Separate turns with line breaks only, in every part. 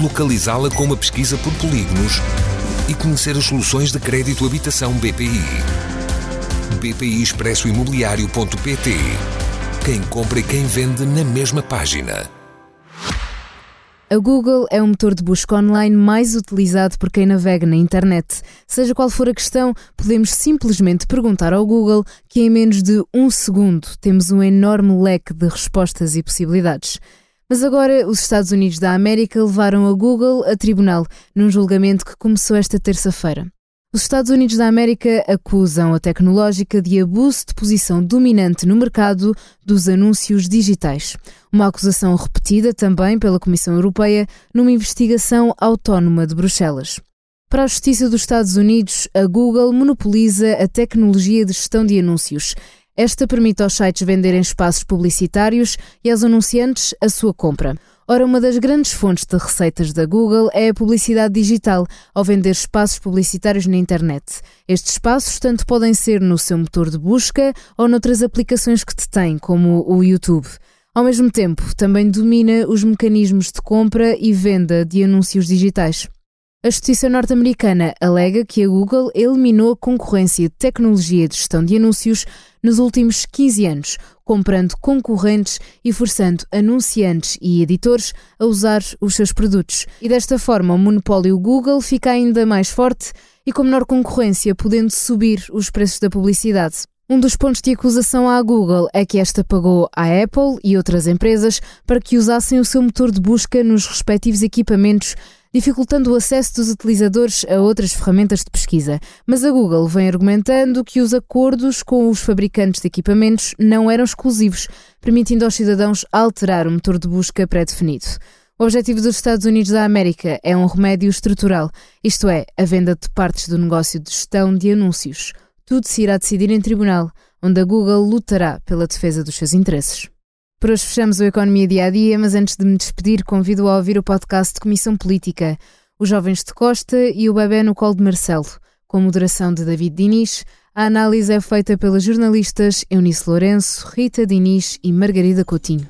localizá-la com uma pesquisa por polígonos e conhecer as soluções de crédito habitação BPI. BPI Expresso Imobiliário.pt Quem compra e quem vende na mesma página.
A Google é o motor de busca online mais utilizado por quem navega na internet. Seja qual for a questão, podemos simplesmente perguntar ao Google que em menos de um segundo temos um enorme leque de respostas e possibilidades. Mas agora os Estados Unidos da América levaram a Google a tribunal num julgamento que começou esta terça-feira. Os Estados Unidos da América acusam a tecnológica de abuso de posição dominante no mercado dos anúncios digitais. Uma acusação repetida também pela Comissão Europeia numa investigação autónoma de Bruxelas. Para a Justiça dos Estados Unidos, a Google monopoliza a tecnologia de gestão de anúncios esta permite aos sites venderem espaços publicitários e aos anunciantes a sua compra. Ora, uma das grandes fontes de receitas da Google é a publicidade digital, ao vender espaços publicitários na internet. Estes espaços tanto podem ser no seu motor de busca ou noutras aplicações que detém, como o YouTube. Ao mesmo tempo, também domina os mecanismos de compra e venda de anúncios digitais. A justiça norte-americana alega que a Google eliminou a concorrência de tecnologia de gestão de anúncios nos últimos 15 anos, comprando concorrentes e forçando anunciantes e editores a usar os seus produtos. E desta forma, o monopólio Google fica ainda mais forte e com menor concorrência, podendo subir os preços da publicidade. Um dos pontos de acusação à Google é que esta pagou à Apple e outras empresas para que usassem o seu motor de busca nos respectivos equipamentos dificultando o acesso dos utilizadores a outras ferramentas de pesquisa. Mas a Google vem argumentando que os acordos com os fabricantes de equipamentos não eram exclusivos, permitindo aos cidadãos alterar o motor de busca pré-definido. O objetivo dos Estados Unidos da América é um remédio estrutural, isto é, a venda de partes do negócio de gestão de anúncios. Tudo se irá decidir em tribunal, onde a Google lutará pela defesa dos seus interesses. Por hoje fechamos o Economia Dia a Dia, mas antes de me despedir, convido a ouvir o podcast de Comissão Política, Os Jovens de Costa e o Bebé no Colo de Marcelo, com moderação de David Diniz. A análise é feita pelas jornalistas Eunice Lourenço, Rita Diniz e Margarida Coutinho.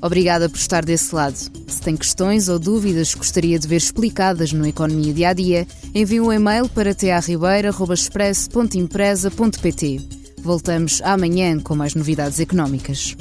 Obrigada por estar desse lado. Se tem questões ou dúvidas que gostaria de ver explicadas no Economia Dia a Dia, envie um e-mail para tearribeira.express.empresa.pt. Voltamos amanhã com mais novidades económicas.